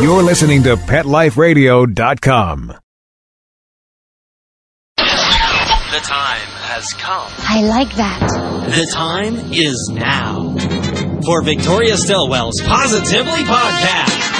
You're listening to PetLifeRadio.com. The time has come. I like that. The time is now for Victoria Stilwell's Positively Podcast.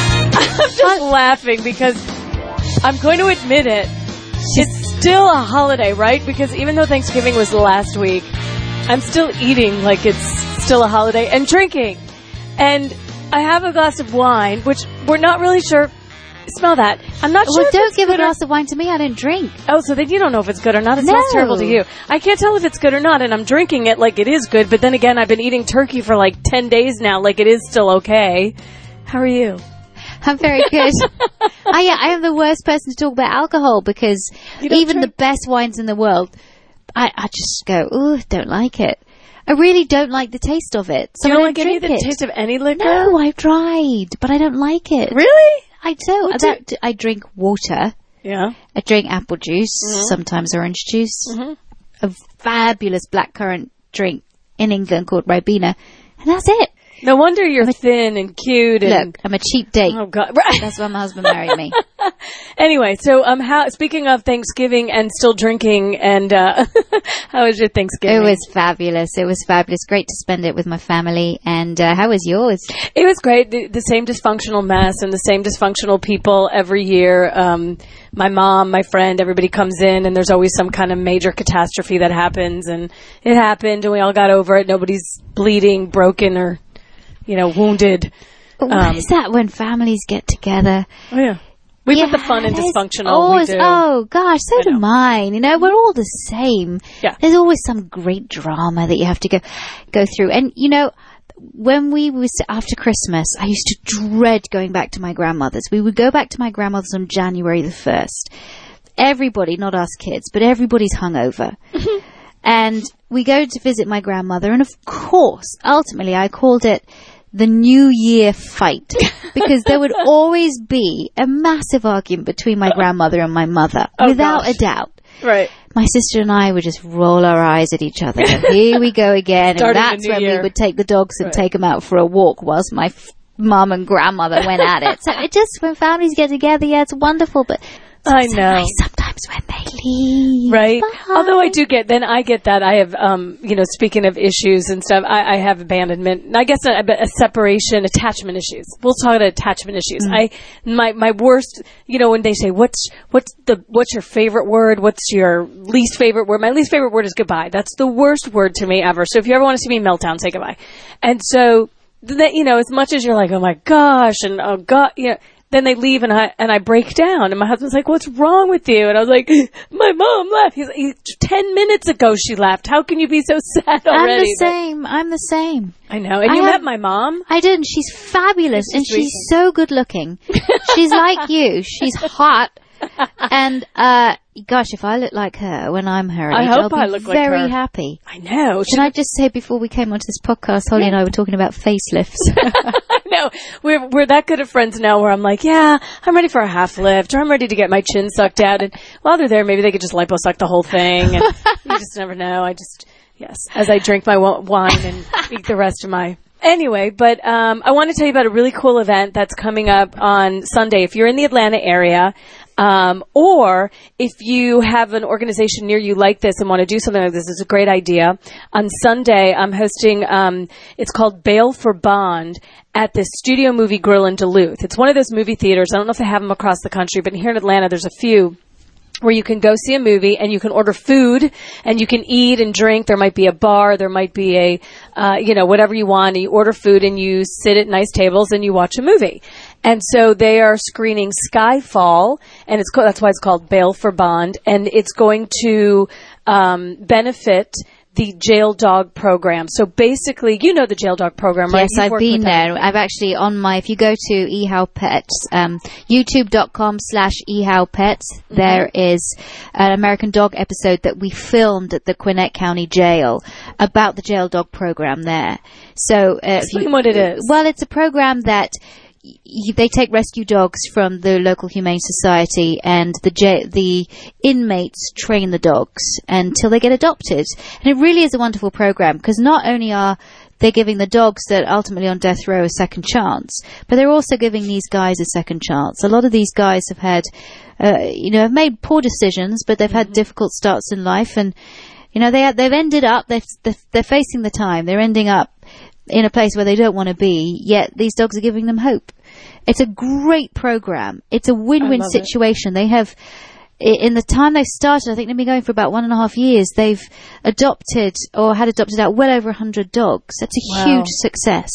just laughing because I'm going to admit it. It's still a holiday, right? Because even though Thanksgiving was last week, I'm still eating like it's still a holiday and drinking. And I have a glass of wine, which we're not really sure. Smell that. I'm not sure. Well, don't give a or- glass of wine to me. I don't drink. Oh, so then you don't know if it's good or not. It smells terrible to you. I can't tell if it's good or not, and I'm drinking it like it is good. But then again, I've been eating turkey for like ten days now, like it is still okay. How are you? I'm very good. I, I am the worst person to talk about alcohol because even the best wines in the world, I, I just go, ooh, don't like it. I really don't like the taste of it. So you don't don't like any of the it. taste of any liquor? No, I've tried, but I don't like it. Really? I don't. What I, I drink water. Yeah. I drink apple juice, Mm-hmm. sometimes orange juice. A fabulous blackcurrant drink in England called Ribena, and that's it. No wonder you're thin and cute and. Look, I'm a cheap date. Oh God! Right. That's why my husband married me. Anyway, so um, how? Speaking of Thanksgiving and still drinking, and uh, how was your Thanksgiving? It was fabulous. It was fabulous. Great to spend it with my family. And uh, how was yours? It was great. The, the same dysfunctional mess and the same dysfunctional people every year. Um, my mom, my friend, everybody comes in, and there's always some kind of major catastrophe that happens, and it happened, and we all got over it. Nobody's bleeding, broken, or you know, wounded. What Um, is that when families get together? Oh yeah, we Yeah, put the fun there's dysfunctional. always-. Oh gosh, so do mine. You know, we're all the same. Yeah. There's always some great drama that you have to go go through. And you know, when we was after Christmas, I used to dread going back to my grandmother's. We would go back to my grandmother's on January the first. Everybody, not us kids, but everybody's hungover. and we go to visit my grandmother, and of course, ultimately, I called it the New Year fight because there would always be a massive argument between my grandmother and my mother, oh, without Oh, gosh. a doubt. Right. My sister and I would just roll our eyes at each other. Here we go again, and that's when year. we would take the dogs and Right. take them out for a walk whilst my f- mum and grandmother went at it. So it just when families get together, yeah, it's wonderful. But I so know. nice sometimes when they leave, Right. Bye. Although I do get, then I get that I have, um, you know, speaking of issues and stuff, I, I have abandonment. and I guess a, a separation, attachment issues. We'll talk about attachment issues. Mm. I, my, my worst, you know, when they say, what's, what's the, what's your favorite word? What's your least favorite word? My least favorite word is goodbye. That's the worst word to me ever. So if you ever want to see me meltdown, say goodbye. And so, that, you know, as much as you're like, oh my gosh, and oh god, you know, then they leave and I and I break down and my husband's like, "What's wrong with you?" And I was like, "My mom left." He's like, "He- "10 minutes ago she left. How can you be so sad already? I'm the same. I'm the same. I know. And I you have- met my mom? I did, and she's fabulous, and she's so good looking. she's like you. She's hot, and uh, gosh, if I look like her when I'm her I age, hope will I be look like very her. happy. I know. Can I just say before we came onto this podcast, Holly and I were talking about facelifts. I know. We're we're that good of friends now where I'm like, "Yeah, I'm ready for a half lift, or I'm ready to get my chin sucked out." And while they're there, maybe they could just liposuck the whole thing, and you just never know. I just yes, as I drink my wine and eat the rest of my Anyway, but um, I want to tell you about a really cool event that's coming up on Sunday. If you're in the Atlanta area, um, or if you have an organization near you like this and want to do something like this, it's a great idea. On Sunday, I'm hosting. Um, it's called Bail for Bond at the Studio Movie Grill in Duluth. It's one of those movie theaters. I don't know if they have them across the country, but here in Atlanta, there's a few where you can go see a movie and you can order food and you can eat and drink. There might be a bar, there might be a, uh, you know, whatever you want. And you order food and you sit at nice tables and you watch a movie. And so they are screening Skyfall, and it's co- that's why it's called Bail for Bond, and it's going to um, benefit the jail dog program. So basically, you know the jail dog program, right? Yes, You've I've been there. I've actually on my. If you go to eHow Pets, um, YouTube.com slash eHow Pets, Mm-hmm. there is an American Dog episode that we filmed at the Gwinnett County Jail about the jail dog program there. So, uh, Explain what it is. Well, it's a program that. They take rescue dogs from the local humane society, and the the inmates train the dogs until they get adopted. And it really is a wonderful program because not only are they're giving the dogs that ultimately on death row a second chance, but they're also giving these guys a second chance. A lot of these guys have had, uh, you know, have made poor decisions, but they've Mm-hmm. had difficult starts in life, and you know they they've ended up they've they're, they're facing the time. They're ending up in a place where they don't want to be. Yet these dogs are giving them hope. It's a great program. It's a win-win love it. situation. They have in the time they started, I think they've been going for about one and a half years. They've adopted or had adopted out well over a hundred dogs. That's a Wow. huge success,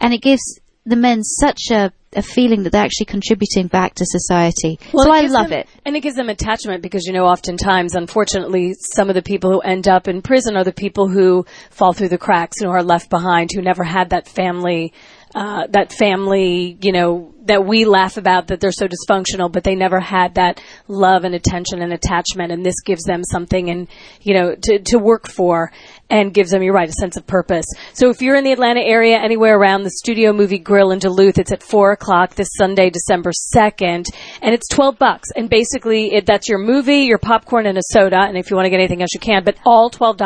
and it gives the men such a, a feeling that they're actually contributing back to society. so I love them- it. And it gives them attachment because, you know, oftentimes, unfortunately, some of the people who end up in prison are the people who fall through the cracks and who are left behind, who never had that family, uh, that family, you know, that we laugh about that they're so dysfunctional, but they never had that love and attention and attachment. And this gives them something and, you know, to, to work for and gives them, you're right, a sense of purpose. So if you're in the Atlanta area, anywhere around the Studio Movie Grill in Duluth, it's at four o'clock this Sunday, December 2nd, and it's 12 bucks. And basically, it, that's your movie, your popcorn, and a soda. And if you want to get anything else, you can, but all $12.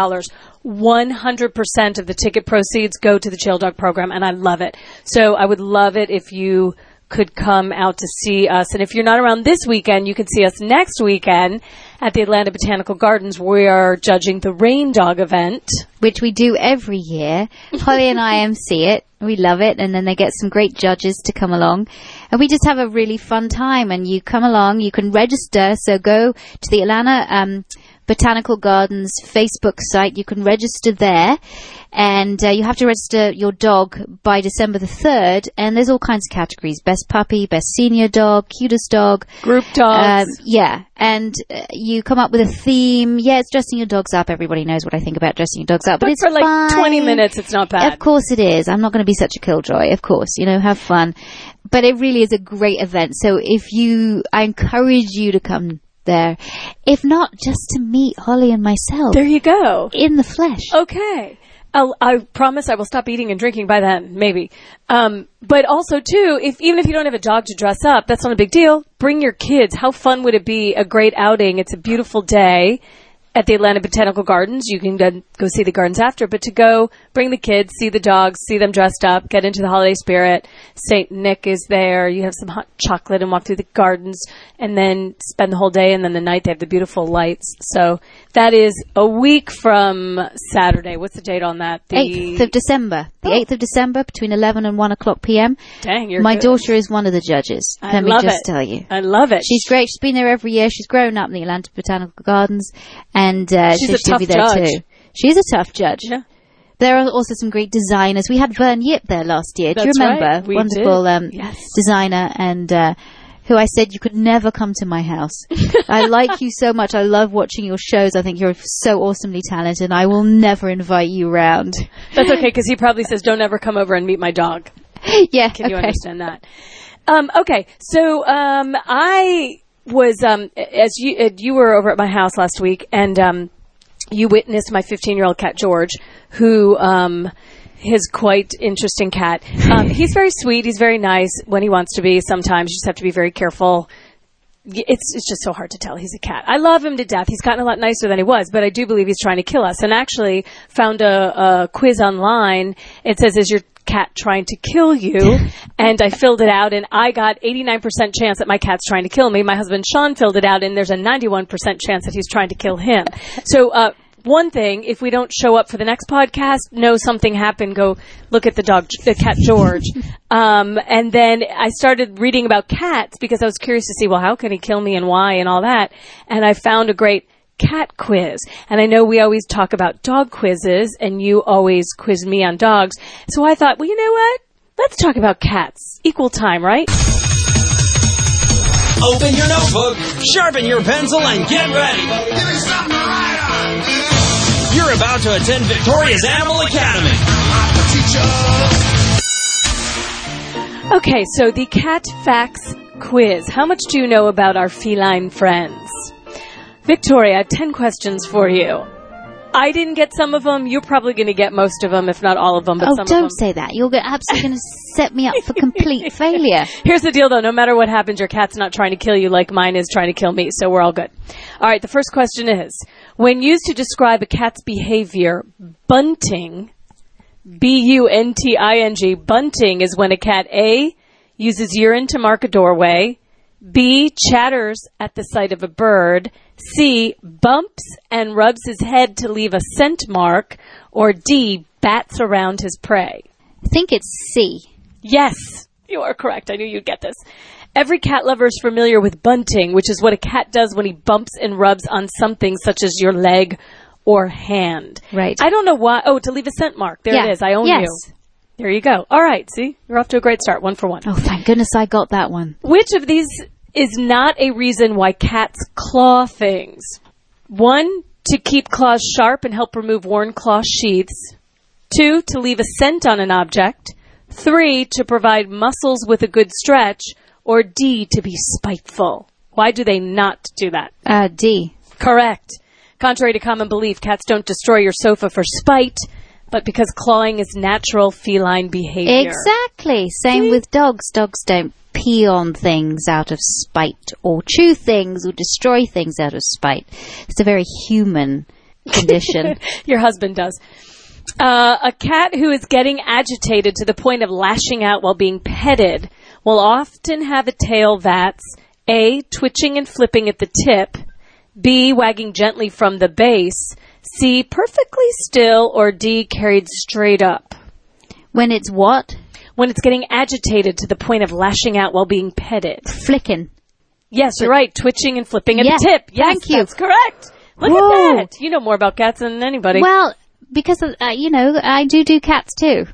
100% of the ticket proceeds go to the Jail Dog program, and I love it. So I would love it if you could come out to see us. And if you're not around this weekend, you can see us next weekend at the Atlanta Botanical Gardens. We are judging the Reindog event. which we do every year. Holly and I MC it. We love it. And then they get some great judges to come along. And we just have a really fun time. And you come along, you can register. So go to the Atlanta um, Botanical Gardens Facebook site. You can register there. And uh, you have to register your dog by December the 3rd. And there's all kinds of categories. Best puppy, best senior dog, cutest dog. Group dogs. Um, yeah, and uh, you come up with a theme. Yeah, it's dressing your dogs up. Everybody knows what I think about dressing your dogs up, but, but it's for like fine. 20 minutes, it's not bad. Of course it is. I'm not going to be such a killjoy. Of course, you know, have fun. But it really is a great event. So if you, I encourage you to come there. If not, just to meet Holly and myself There you go. in the flesh. Okay. I'll, I promise I will stop eating and drinking by then, maybe. Um, but also too, if even if you don't have a dog to dress up, that's not a big deal. Bring your kids. How fun would it be? A great outing. It's a beautiful day at the Atlanta Botanical Gardens. You can then go see the gardens after, but to go bring the kids, see the dogs, see them dressed up, get into the holiday spirit. Saint Nick is there. You have some hot chocolate and walk through the gardens, and then spend the whole day. And then the night they have the beautiful lights. So that is a week from Saturday. What's the date on that? The 8th of December. The 8th of December between 11 and 1 o'clock p.m. Dang, you're My good. daughter is one of the judges. I Let me love just it. tell you. I love it. She's great. She's been there every year. She's grown up in the Atlanta Botanical Gardens, and uh, She's so a she'll tough be there judge. too. She's a tough judge. Yeah. There are also some great designers. We had Vern Yip there last year. Do you remember? right. Wonderful. Um, Yes. designer and. Uh, who I said you could never come to my house. I like you so much. I love watching your shows. I think you're so awesomely talented. I will never invite you round. That's okay because he probably says, "Don't ever come over and meet my dog." yeah, Can you understand that? Um, okay, so um, I was um, as you uh, you were over at my house last week, and um, you witnessed my 15 year old cat George, who um, is quite interesting cat. Um, he's very sweet. He's very nice when he wants to be. Sometimes you just have to be very careful. It's it's just so hard to tell. He's a cat. I love him to death. He's gotten a lot nicer than he was, but I do believe he's trying to kill us. And actually, found a, a quiz online. It says, "Is your cat trying to kill you?" and I filled it out, and I got 89% chance that my cat's trying to kill me. My husband Sean filled it out, and there's a 91% chance that he's trying to kill him. So. uh one thing, if we don't show up for the next podcast, know something happened, go look at the dog, the cat George. Um, and then I started reading about cats because I was curious to see, well, how can he kill me and why and all that. And I found a great cat quiz. And I know we always talk about dog quizzes and you always quiz me on dogs. So I thought, well, you know what? Let's talk about cats. Equal time, right? Open your notebook, sharpen your pencil, and get ready. You're about to attend Victoria's Animal Academy. Okay, so the cat facts quiz. How much do you know about our feline friends? Victoria, I have 10 questions for you. I didn't get some of them. You're probably going to get most of them, if not all of them. But Oh, some don't of them. say that. You're absolutely going to set me up for complete failure. Here's the deal, though. No matter what happens, your cat's not trying to kill you like mine is trying to kill me, so we're all good. All right, the first question is When used to describe a cat's behavior, bunting, B U N T I N G, bunting is when a cat A uses urine to mark a doorway, B chatters at the sight of a bird, C bumps and rubs his head to leave a scent mark, or D bats around his prey. I think it's C. Yes, you are correct. I knew you'd get this. Every cat lover is familiar with bunting, which is what a cat does when he bumps and rubs on something such as your leg or hand. Right. I don't know why. Oh, to leave a scent mark. There Yeah. it is. I own Yes. you. There you go. All right. See, you're off to a great start. One for one. Oh, thank goodness I got that one. Which of these is not a reason why cats claw things? One, to keep claws sharp and help remove worn claw sheaths. Two, to leave a scent on an object. Three, to provide muscles with a good stretch. Or D, to be spiteful. Why do they not do that? Uh, D. Correct. Contrary to common belief, cats don't destroy your sofa for spite, but because clawing is natural feline behavior. Exactly. Same with dogs. Dogs don't pee on things out of spite or chew things or destroy things out of spite. It's a very human condition. Your husband does. Uh, a cat who is getting agitated to the point of lashing out while being petted will often have a tail that's A, twitching and flipping at the tip, B, wagging gently from the base, C, perfectly still, or D, carried straight up. when it's what? When it's getting agitated to the point of lashing out while being petted. Flicking. Yes, you're right. Twitching and flipping at Yeah, the tip. Yes, thank you. That's correct. Look Whoa. at that. You know more about cats than anybody. Well, because, uh, you know, I do do cats too.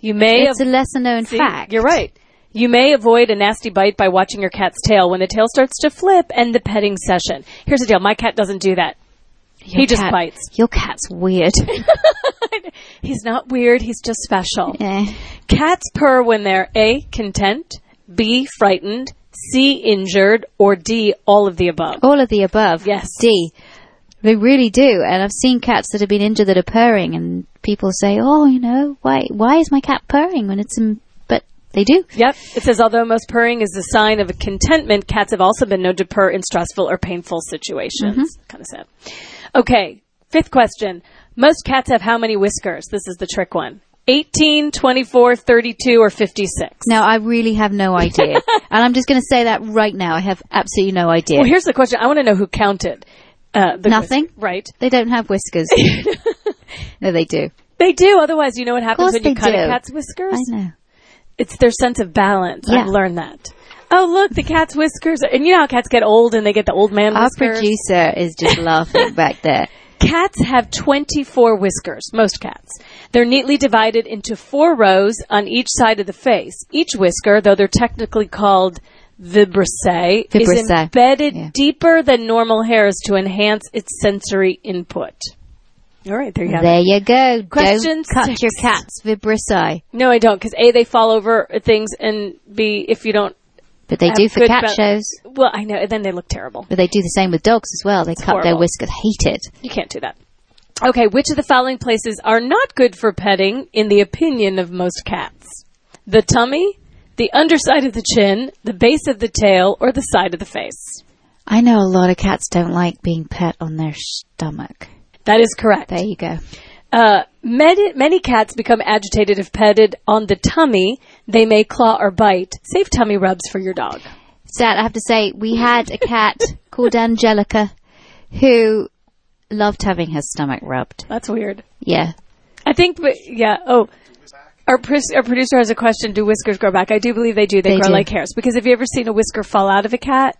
you may It's a lesser known See, fact. You're right. You may avoid a nasty bite by watching your cat's tail when the tail starts to flip and the petting session. Here's the deal. My cat doesn't do that. Your he just cat- bites. Your cat's weird. He's not weird. He's just special. Eh. Cats purr when they're A, content, B, frightened, C, injured, or D, all of the above. All of the above. Yes. D. They really do. And I've seen cats that have been injured that are purring and people say, oh, you know, why, why is my cat purring when it's in, but they do. Yep. It says although most purring is a sign of contentment, cats have also been known to purr in stressful or painful situations. Kind of sad. Okay. Fifth question. Most cats have how many whiskers? This is the trick one. 18, 24, 32, or 56? Now, I really have no idea. and I'm just going to say that right now. I have absolutely no idea. Well, here's the question. I want to know who counted. Uh, Nothing? whis- right. they don't have whiskers. no, they do. They do. Otherwise, you know what happens when you cut a cat's whiskers? I know. It's their sense of balance. Yeah. I've learned that. Oh, look, the cat's whiskers. And you know how cats get old and they get the old man Our whiskers? producer is just laughing back there. Cats have 24 whiskers, most cats. They're neatly divided into four rows on each side of the face. Each whisker, though they're technically called vibrissae, vibrissae. is embedded yeah. deeper than normal hairs to enhance its sensory input. All right, there you have There it. you go. Question don't cut six. your cat's vibrissae. No, I don't, because A, they fall over things, and B, if you don't, But they do for cat bal- shows. Well, I know, and then they look terrible. But they do the same with dogs as well. They cut their whiskers. Hate it. You can't do that. Okay, which of the following places are not good for petting in the opinion of most cats? The tummy, the underside of the chin, the base of the tail, or the side of the face? I know a lot of cats don't like being pet on their stomach. That is correct. There you go. Uh, many, many cats become agitated if petted on the tummy. They may claw or bite. Save tummy rubs for your dog. Sad, I have to say, we had a cat called Angelica who loved having her stomach rubbed. That's weird. Yeah. I think, yeah. Oh, our, pr- our producer has a question. Do whiskers grow back? I do believe they do. They, They grow do. like hairs. Because have you ever seen a whisker fall out of a cat?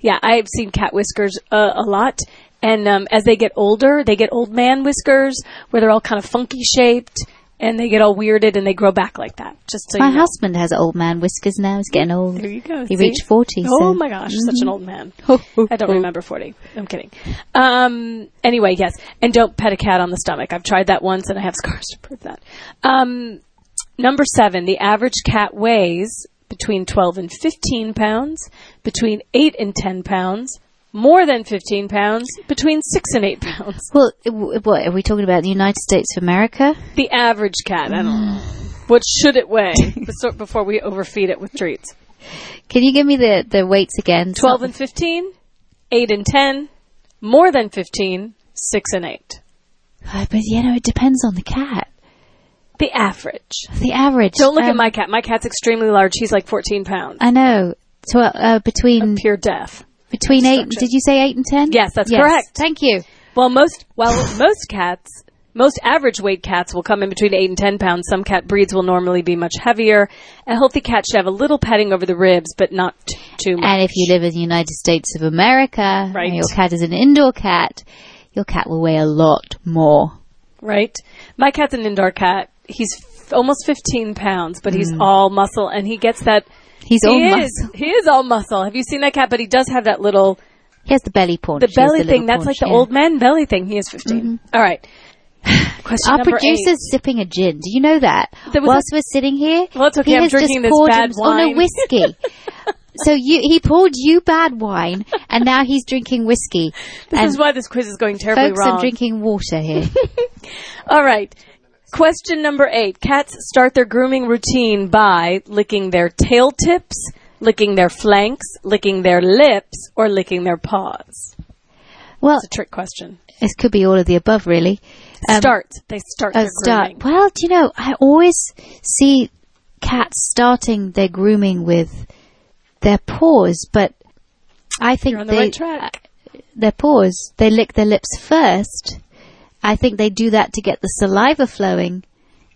Yeah, I've seen cat whiskers uh, a lot. And um, as they get older, they get old man whiskers where they're all kind of funky shaped. And they get all weirded and they grow back like that. Just so My you know. husband has old man whiskers now. He's getting old. There you go. He see? reached 40. Oh so. Mm-hmm. my gosh, such an old man. I don't remember 40. I'm kidding. Um, anyway, yes. And don't pet a cat on the stomach. I've tried that once and I have scars to prove that. Um, number seven, the average cat weighs between 12 and 15 pounds, between 8 and 10 pounds, more than 15 pounds, between 6 and 8 pounds. Well, what are we talking about? The United States of America? The average cat, I don't know. What should it weigh before- before we overfeed it with treats? Can you give me the, the weights again? 12 and 15, 8 and 10, more than 15, 6 and 8. Uh, But you know, it depends on the cat. The average. The average. Don't look at um, my cat. My cat's extremely large. He's like 14 pounds. I know. So uh, between Pure death. Between eight. Did you say eight and ten? Yes, that's correct. Thank you. Well, most well most cats, most average weight cats will come in between 8 and 10 pounds. Some cat breeds will normally be much heavier. A healthy cat should have a little petting over the ribs, but not t- too much. And if you live in the United States of America, Right. and your cat is an indoor cat, your cat will weigh a lot more. right? My cat's an indoor cat. He's f- almost 15 pounds, but he's mm. all muscle and he gets that He's he all is. muscle. He is all muscle. Have you seen that cat? But he does have that little He has the belly paunch. the belly the thing. That's like the yeah. old man belly thing. He is 15. Mm-hmm. All right. Question Our producer's eight. sipping a gin. Do you know that? Was Whilst a- we're sitting here, Well, okay. he I'm has drinking just this poured bad him- Oh no, whiskey. so you he poured you bad wine, and now he's drinking whiskey. This and is why this quiz is going terribly folks, wrong. I'm drinking water here. All right. Question number eight. Cats start their grooming routine by licking their tail tips, licking their flanks, licking their lips, or licking their paws. well, It's a trick question. it could be all of the above, really. Um, start. They start Oh, their start. grooming. Well, do you know, I always see cats starting their grooming with their paws, but I think the they, right track. their paws, they lick their lips first. I think they do that to get the saliva flowing,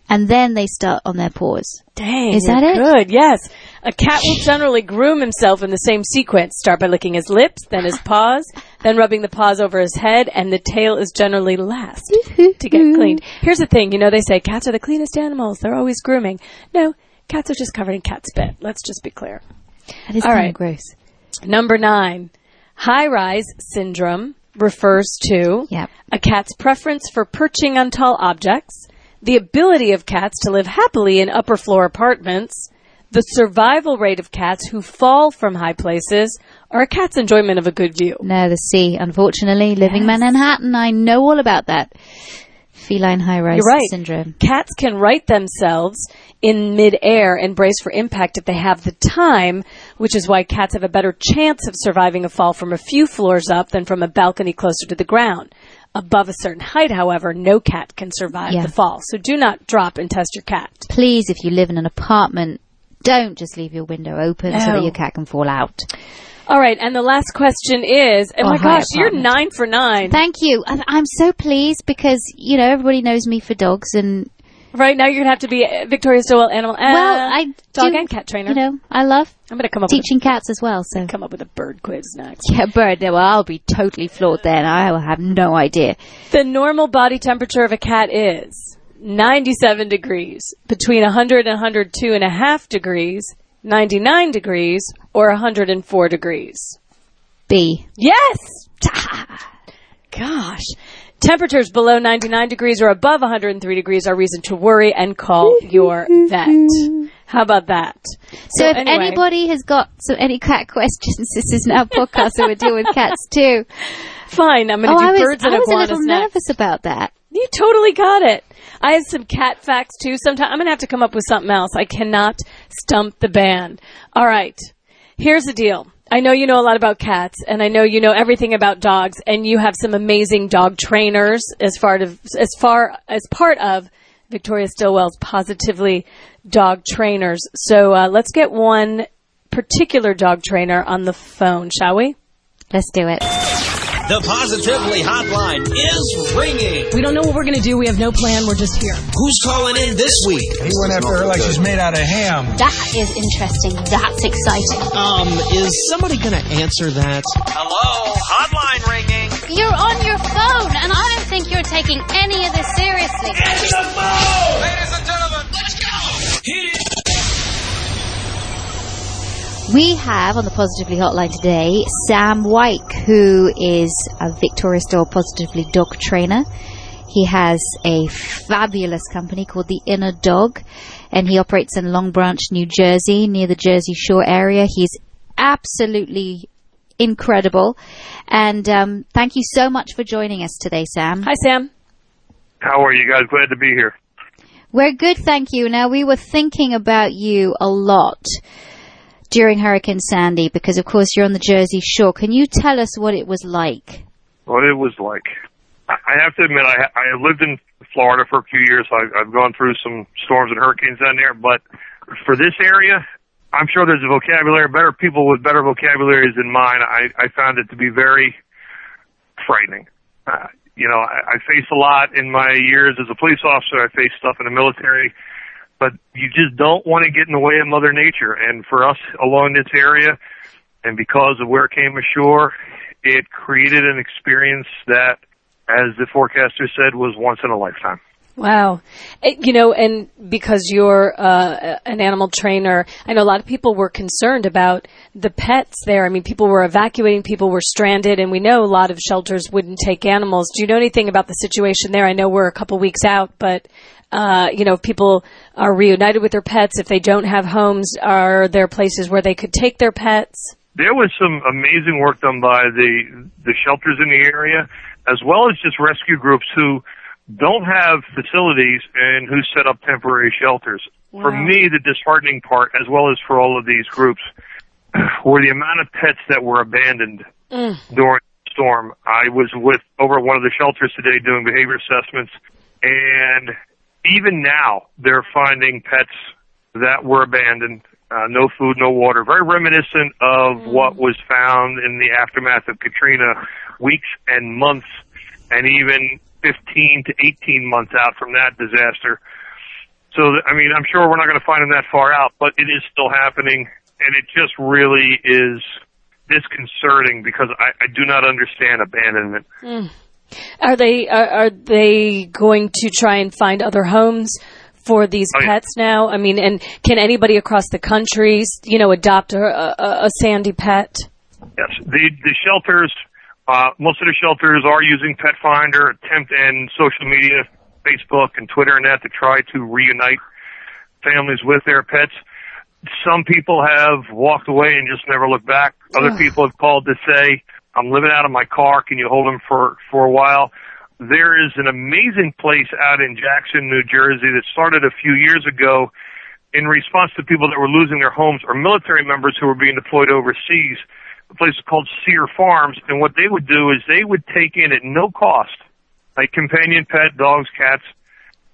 and then they start on their paws. Dang. Is that it? Good. Yes. A cat will generally groom himself in the same sequence. Start by licking his lips, then his paws, then rubbing the paws over his head, and the tail is generally last to get cleaned. Here's the thing. You know, they say cats are the cleanest animals. They're always grooming. No, cats are just covered in cat spit. Let's just be clear. That is All right. gross. Number nine, high rise syndrome refers to Yep. a cat's preference for perching on tall objects, the ability of cats to live happily in upper floor apartments, the survival rate of cats who fall from high places, or a cat's enjoyment of a good view. No, the C. Unfortunately, living in Manhattan, I know all about that. Feline high rise right. syndrome. Cats can right themselves in midair and brace for impact if they have the time, which is why cats have a better chance of surviving a fall from a few floors up than from a balcony closer to the ground. Above a certain height, however, no cat can survive Yeah. the fall. So do not drop and test your cat. Please, if you live in an apartment, don't just leave your window open so that your cat can fall out. All right, and the last question is, oh Oh, my gosh, you're nine for nine. Thank you. And I'm so pleased because, you know, everybody knows me for dogs and, Right now, you're gonna have to be uh, Victoria Stilwell, animal, uh, well, I dog do, and cat trainer. You know, I love I'm gonna come up teaching cats as well, so. with come up with a bird quiz next. Yeah, bird. Well, I'll be totally floored then. I will have no idea. The normal body temperature of a cat is 97 degrees, between 100 and 102 and a half degrees, 99 degrees, or 104 degrees. B. Yes! Gosh. Temperatures below 99 degrees or above 103 degrees are reason to worry and call your vet. How about that? So, if anyway, anybody has got some any cat questions, this is now a podcast that we deal with cats too. Fine, I'm going Oh, to do I was, birds and I was a little next. nervous about that. You totally got it. I have some cat facts too. Sometimes I'm gonna have to come up with something else. I cannot stump the band. All right. Here's the deal. I know you know a lot about cats, and I know you know everything about dogs, and you have some amazing dog trainers as far to, as far as part of Victoria Stilwell's Positively Dog Trainers. So uh, let's get one particular dog trainer on the phone, shall we? Let's do it. The Positively Hotline is ringing. We don't know what we're going to do. We have no plan. We're just here. Who's calling in this week? He went after her like she's made out of ham. That is interesting. That's exciting. Um, is somebody going to answer that? Hello, hotline ringing. You're on your phone, and I don't think you're taking any of this seriously. Answer the phone! Ladies and gentlemen, let's go! Hit it! We have on the Positively Hotline today Sam Wyke, who is a Victoria Store Positively dog trainer. He has a fabulous company called The Inner Dog, and he operates in Long Branch, New Jersey, near the Jersey Shore area. He's absolutely incredible. And um, thank you so much for joining us today, Sam. Hi, Sam. How are you guys? Glad to be here. We're good, thank you. Now, we were thinking about you a lot during Hurricane Sandy because, of course, you're on the Jersey Shore. Can you tell us what it was like? What it was like. I have to admit, I, I lived in Florida for a few years. I, I've gone through some storms and hurricanes down there, but for this area, I'm sure there's a vocabulary, better people with better vocabularies than mine. I, I found it to be very frightening. Uh, you know, I, I faced a lot in my years as a police officer. I faced stuff in the military, but you just don't want to get in the way of Mother Nature. And for us along this area, and because of where it came ashore, it created an experience that, as the forecaster said, was once in a lifetime. Wow. Eh, You know, and because you're uh, an animal trainer, I know a lot of people were concerned about the pets there. I mean, people were evacuating, people were stranded, and we know a lot of shelters wouldn't take animals. Do you know anything about the situation there? I know we're a couple weeks out, but, uh, you know, if people are reunited with their pets, if they don't have homes, are there places where they could take their pets? there was some amazing work done by the the shelters in the area, as well as just rescue groups who don't have facilities and who set up temporary shelters. For me, the disheartening part, as well as for all of these groups, were the amount of pets that were abandoned during the storm. I was with over at one of the shelters today doing behavior assessments, and even now they're finding pets that were abandoned, uh, no food, no water, very reminiscent of what was found in the aftermath of Katrina, weeks and months, and even 15 to 18 months out from that disaster. So, I mean, I'm sure we're not going to find them that far out, but it is still happening, and it just really is disconcerting because I, I do not understand abandonment. Mm. Are they are, are they going to try and find other homes for these Oh, yeah. pets now? I mean, and can anybody across the country, you know, adopt a, a, a sandy pet? Yes, the the shelters, uh, most of the shelters are using Pet Finder, attempt and social media, Facebook and Twitter and that to try to reunite families with their pets. Some people have walked away and just never looked back. Other people have called to say, "I'm living out of my car. Can you hold them for for a while?" There is an amazing place out in Jackson, New Jersey that started a few years ago in response to people that were losing their homes or military members who were being deployed overseas. The place called Sear Farms, and what they would do is they would take in at no cost, like companion pet, dogs, cats,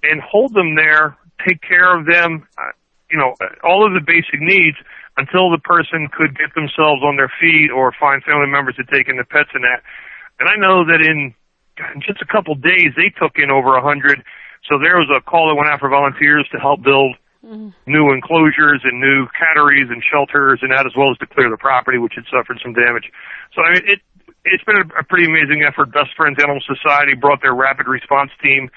and hold them there, take care of them, uh, you know, all of the basic needs until the person could get themselves on their feet or find family members to take in the pets and that. And I know that in in just a couple days they took in over a hundred. So there was a call that went out for volunteers to help build new enclosures and new catteries and shelters and that as well as to clear the property which had suffered some damage. So I mean it it's been a, a pretty amazing effort. Best Friends Animal Society brought their rapid response team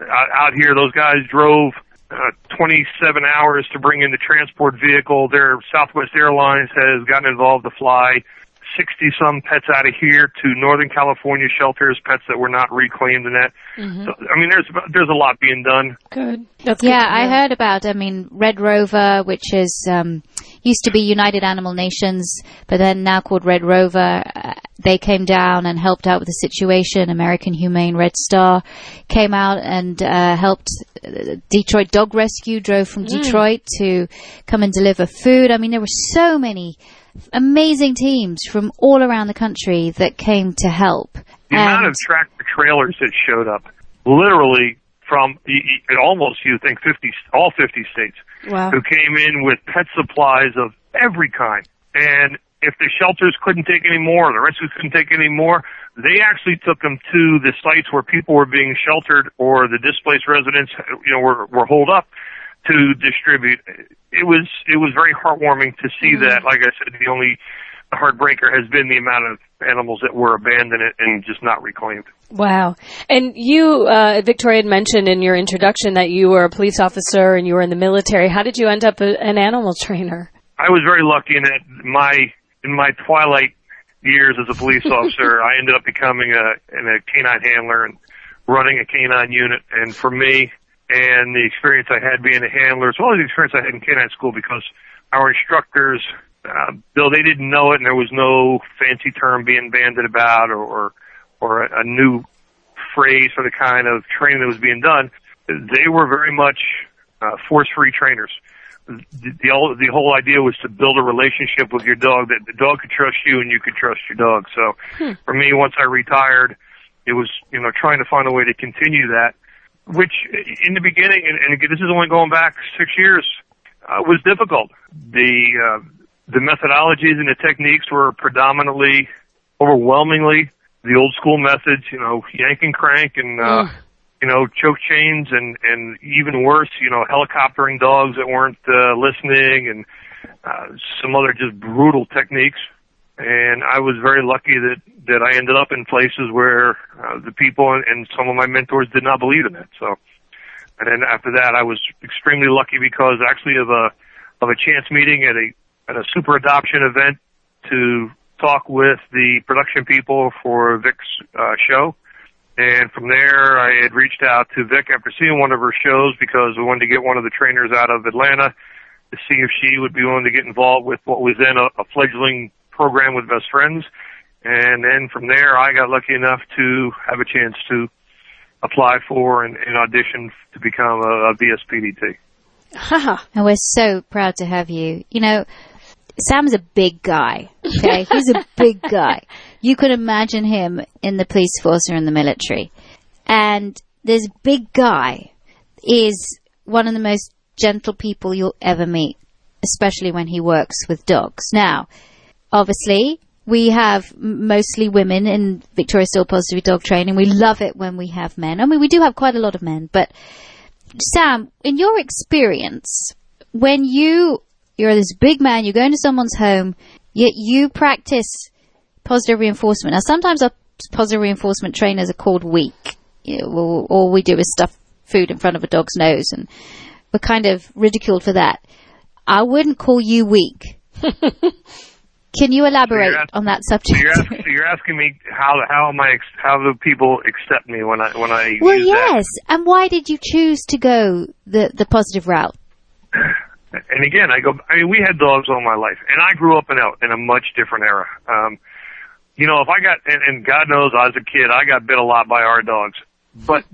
out, out here. Those guys drove uh, 27 hours to bring in the transport vehicle. Their Southwest Airlines has gotten involved to fly 60 some pets out of here to Northern California shelters, pets that were not reclaimed and that. So, I mean, there's there's a lot being done. Good. That's Yeah, to I heard about. I mean, Red Rover, which is um, used to be United Animal Nations, but then now called Red Rover. Uh, they came down and helped out with the situation. American Humane Red Star came out and uh, helped. uh, Detroit Dog Rescue drove from Detroit to come and deliver food. I mean, there were so many amazing teams from all around the country that came to help. The amount of tractor trailers that showed up, literally from almost you think 50 all 50 states, Wow. who came in with pet supplies of every kind. And if the shelters couldn't take any more, the rescues couldn't take any more, they actually took them to the sites where people were being sheltered or the displaced residents, you know, were, were holed up to distribute. It was, it was very heartwarming to see that. Like I said, the only heartbreaker has been the amount of animals that were abandoned and just not reclaimed. Wow. And you, uh, Victoria had mentioned in your introduction that you were a police officer and you were in the military. How did you end up a, an animal trainer? I was very lucky in that my in my twilight years as a police officer, I ended up becoming a, a canine handler and running a canine unit. And for me, and the experience I had being a handler, as well as the experience I had in canine school, because our instructors, uh, though they didn't know it, and there was no fancy term being bandied about, or or, or a, a new phrase for the kind of training that was being done, they were very much uh, force-free trainers the, the whole the whole idea was to build a relationship with your dog that the dog could trust you and you could trust your dog. So Hmm. for me, once I retired, it was you know trying to find a way to continue that, which in the beginning, and, and again, this is only going back six years, uh, was difficult. The uh, the methodologies and the techniques were predominantly, overwhelmingly, the old school methods. You know, yank and crank and. Uh, you know, choke chains and, and even worse, you know, helicoptering dogs that weren't, uh, listening and, uh, some other just brutal techniques. And I was very lucky that, that I ended up in places where, uh, the people and, and some of my mentors did not believe in it. So, and then after that, I was extremely lucky because actually of a, of a chance meeting at a, at a super adoption event to talk with the production people for Vic's, uh, show. And from there, I had reached out to Vic after seeing one of her shows because we wanted to get one of the trainers out of Atlanta to see if she would be willing to get involved with what was then a, a fledgling program with Best Friends. And then from there, I got lucky enough to have a chance to apply for and, and audition to become a, a VSPDT. And we're so proud to have you. You know, Sam's a big guy. Okay, he's a big guy. You could imagine him in the police force or in the military. And this big guy is one of the most gentle people you'll ever meet, especially when he works with dogs. Now, obviously, we have mostly women in Victoria Still Positive Dog Training. We love it when we have men. I mean, we do have quite a lot of men, but Sam, in your experience, when you you're this big man, you go into someone's home, yet you practice positive reinforcement. Now, sometimes our positive reinforcement trainers are called weak. You know, all, all we do is stuff food in front of a dog's nose, and we're kind of ridiculed for that. I wouldn't call you weak. Can you elaborate So you're on that So subject? you're, ask, so you're asking me how how am I how do people accept me when I when I well, use that? yes. And why did you choose to go the the positive route? and again, I go. I mean, we had dogs all my life, and I grew up in a in a much different era. Um, you know, if I got and, and God knows, I was a kid, I got bit a lot by our dogs, but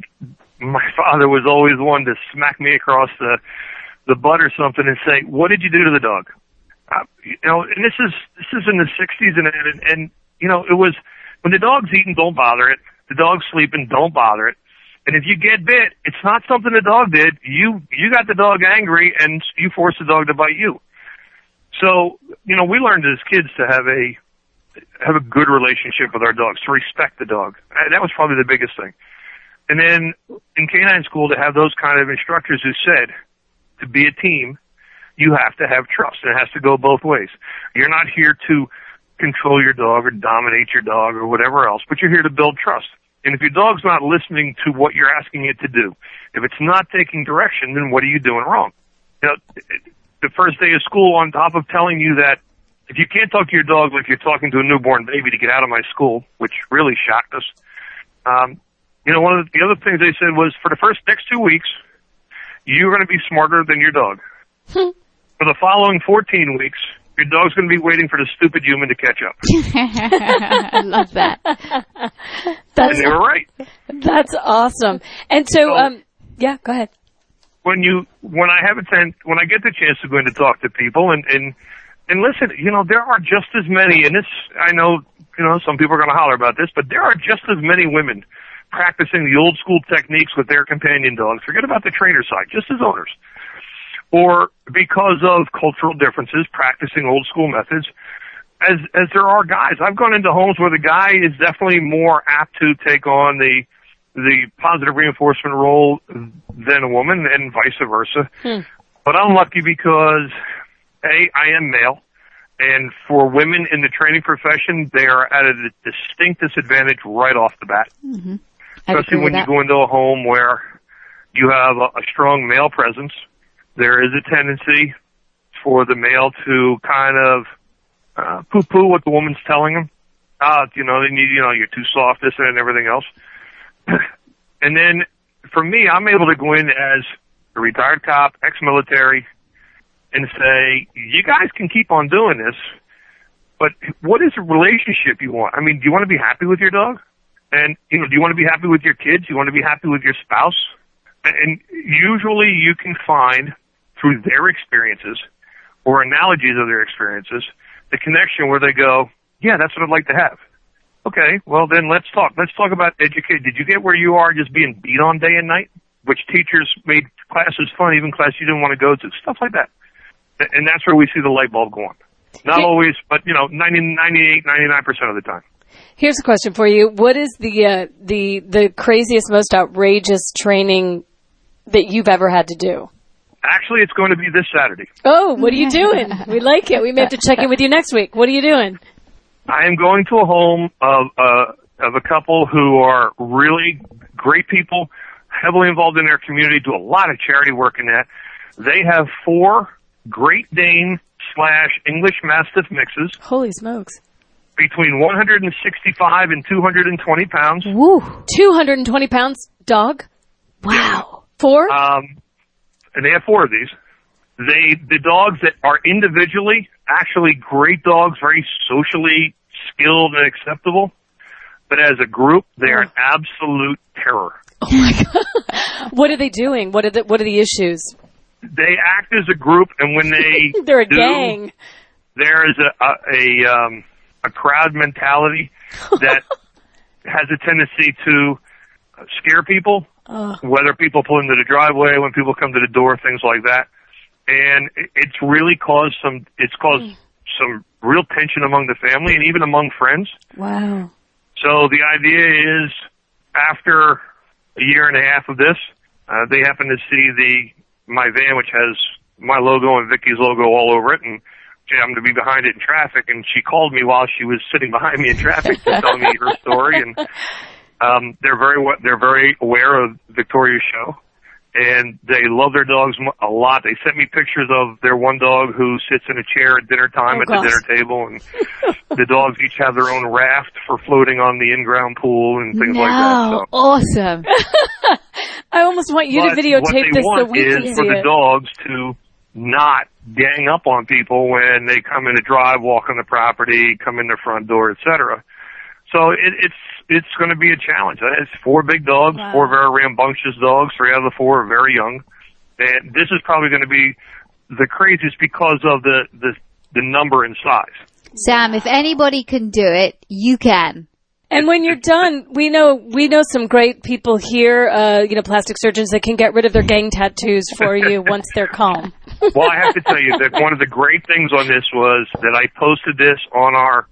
my father was always one to smack me across the the butt or something and say, "What did you do to the dog?" Uh, you know, and this is this is in the '60s, and and, and you know, it was when the dog's eating, don't bother it. The dog's sleeping, don't bother it. And if you get bit, it's not something the dog did. You you got the dog angry, and you forced the dog to bite you. So you know, we learned as kids to have a have a good relationship with our dogs, to respect the dog. Uh, That was probably the biggest thing. And then in canine school, to have those kind of instructors who said, to be a team, you have to have trust, and it has to go both ways. You're not here to control your dog or dominate your dog or whatever else, but you're here to build trust. And if your dog's not listening to what you're asking it to do, if it's not taking direction, then what are you doing wrong? You know, the first day of school, on top of telling you that if you can't talk to your dog like you're talking to a newborn baby to get out of my school, which really shocked us, um, you know, one of the, the other things they said was for the first next two weeks, you're going to be smarter than your dog. For the following 14 weeks, your dog's going to be waiting for the stupid human to catch up. I love that. That's and they were right. that's awesome. And so, So- um, yeah, go ahead. when you when I have a chance when I get the chance to go in to talk to people and and and listen, you know, there are just as many and this I know, you know, some people are gonna holler about this, but there are just as many women practicing the old school techniques with their companion dogs. Forget about the trainer side, just as owners. Or because of cultural differences, practicing old school methods as as there are guys. I've gone into homes where the guy is definitely more apt to take on the the positive reinforcement role than a woman, and vice versa. But I'm lucky because a I am male, and for women in the training profession, they are at a distinct disadvantage right off the bat. I'd Especially when you go into a home where you have a, a strong male presence, there is a tendency for the male to kind of uh, poo-poo what the woman's telling him. Uh, you know, they need, you know, you're too soft, this and everything else. and then for me, I'm able to go in as a retired cop, ex-military, and say, you guys can keep on doing this, but what is the relationship you want? I mean, do you want to be happy with your dog? And, you know, do you want to be happy with your kids? Do you want to be happy with your spouse? And usually you can find through their experiences or analogies of their experiences the connection where they go, yeah, that's what I'd like to have. Okay, well then let's talk. Let's talk about educate. Did you get where you are just being beat on day and night? Which teachers made classes fun, even class you didn't want to go to, stuff like that. And that's where we see the light bulb go on. Not always, but you know, 90, 98, 99% of the time. Here's a question for you: What is the uh, the the craziest, most outrageous training that you've ever had to do? Actually, it's going to be this Saturday. Oh, what are you doing? we like it. We may have to check in with you next week. What are you doing? I am going to a home of uh, of a couple who are really great people, heavily involved in their community, do a lot of charity work in that. They have four Great Dane slash English Mastiff mixes Holy smokes! between 165 and 220 pounds. Woo! Two hundred and twenty pounds dog. Wow. Four. Um, and they have four of these. They the dogs that are individually actually great dogs, very socially skilled and acceptable, but as a group, they are an absolute terror. Oh my god! What are they doing? What are the What are the issues? They act as a group, and when they They're a do, gang. there is a a a, um, a crowd mentality that has a tendency to scare people. Whether people pull into the driveway, when people come to the door, things like that, and it's really caused some. It's caused some real tension among the family and even among friends. Wow. So the idea is, after a year and a half of this, uh, they happen to see the my van, which has my logo and Vicky's logo all over it, and happened to be behind it in traffic, and she called me while she was sitting behind me in traffic to tell me her story, and um, they're very they're very aware of Victoria's show, and they love their dogs a lot. They sent me pictures of their one dog who sits in a chair at dinner time Oh, at gosh. the dinner table, and the dogs each have their own raft for floating on the in-ground pool and things like that. No, So. awesome. I almost want you But to videotape what they this so want we is for the dogs to not gang up on people when they come in the drive, walk on the property, come in the front door, etc. So it, it's it's going to be a challenge. It's four big dogs, four very rambunctious dogs. Three out of the four are very young, and this is probably going to be the craziest because of the the the number and size. Sam, if anybody can do it, you can. And when you're done, we know we know some great people here, uh, you know, plastic surgeons that can get rid of their gang tattoos for you once they're calm. well, I have to tell you that one of the great things on this was that I posted this on our